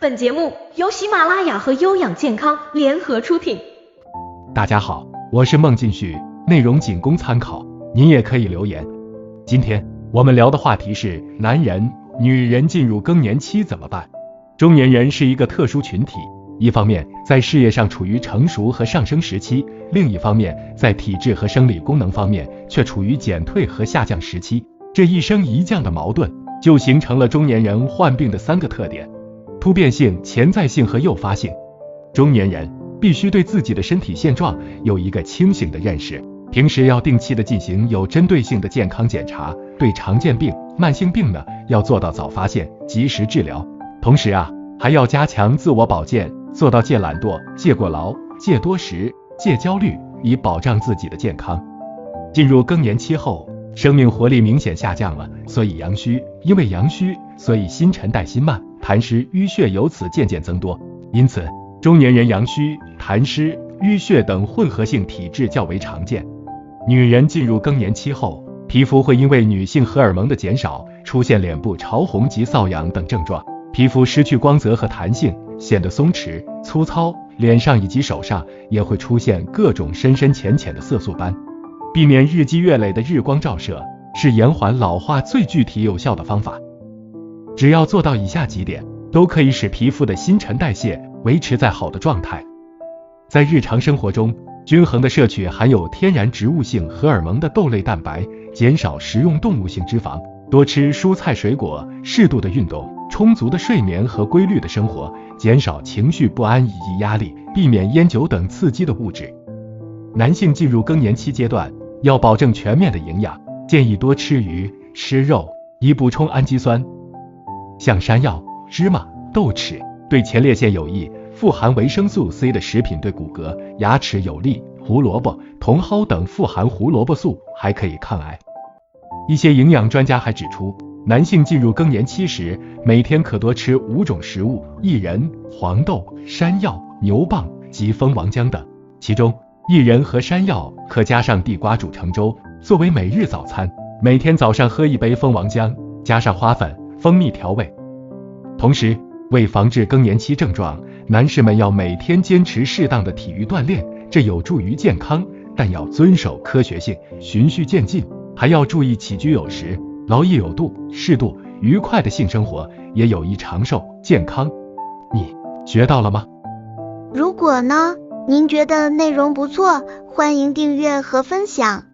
本节目由喜马拉雅和优养健康联合出品。大家好，我是孟进旭，内容仅供参考，您也可以留言。今天我们聊的话题是：男人、女人进入更年期怎么办？中年人是一个特殊群体，一方面在事业上处于成熟和上升时期，另一方面在体质和生理功能方面却处于减退和下降时期。这一升一降的矛盾，就形成了中年人患病的三个特点：突变性、潜在性和诱发性。中年人必须对自己的身体现状有一个清醒的认识，平时要定期的进行有针对性的健康检查，对常见病、慢性病呢要做到早发现、及时治疗。同时啊，还要加强自我保健，做到戒懒惰、戒过劳、戒多食、戒焦虑，以保障自己的健康。进入更年期后，生命活力明显下降了，所以阳虚。因为阳虚，所以新陈代谢慢，痰湿淤血由此渐渐增多。因此，中年人阳虚、痰湿、淤血等混合性体质较为常见。女人进入更年期后，皮肤会因为女性荷尔蒙的减少，出现脸部潮红及瘙痒等症状。皮肤失去光泽和弹性，显得松弛、粗糙，脸上以及手上也会出现各种深深浅浅的色素斑。避免日积月累的日光照射，是延缓老化最具体有效的方法。只要做到以下几点，都可以使皮肤的新陈代谢维持在好的状态。在日常生活中，均衡的摄取含有天然植物性荷尔蒙的豆类蛋白，减少食用动物性脂肪，多吃蔬菜水果，适度的运动。充足的睡眠和规律的生活，减少情绪不安以及压力，避免烟酒等刺激的物质。男性进入更年期阶段，要保证全面的营养，建议多吃鱼、吃肉，以补充氨基酸。像山药、芝麻、豆豉对前列腺有益，富含维生素 C 的食品对骨骼、牙齿有利。胡萝卜、茼蒿等富含胡萝卜素，还可以抗癌。一些营养专家还指出。男性进入更年期时，每天可多吃五种食物：薏仁、黄豆、山药、牛蒡及蜂王浆等。其中，薏仁和山药可加上地瓜煮成粥，作为每日早餐。每天早上喝一杯蜂王浆，加上花粉、蜂蜜调味。同时，为防治更年期症状，男士们要每天坚持适当的体育锻炼，这有助于健康，但要遵守科学性，循序渐进，还要注意起居有时。劳逸有度，适度愉快的性生活也有益长寿健康。你学到了吗？如果呢？您觉得内容不错，欢迎订阅和分享。